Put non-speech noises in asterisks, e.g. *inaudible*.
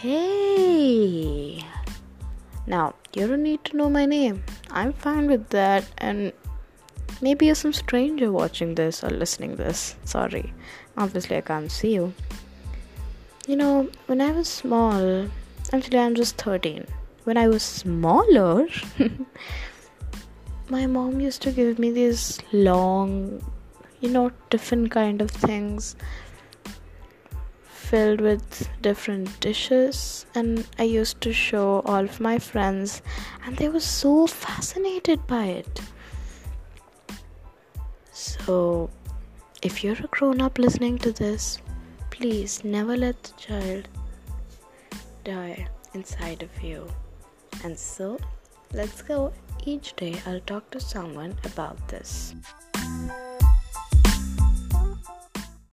Hey! Now, you don't need to know my name. I'm fine with that, and maybe you're some stranger watching this or listening this. Sorry. Obviously, I can't see you. You know, when I was small, actually, I'm just 13. When I was smaller, *laughs* my mom used to give me these long, you know, different kind of things filled with different dishes and I used to show all of my friends and they were so fascinated by it. So, if you're a grown up listening to this, please never let the child die inside of you. And so, let's go. Each day I'll talk to someone about this.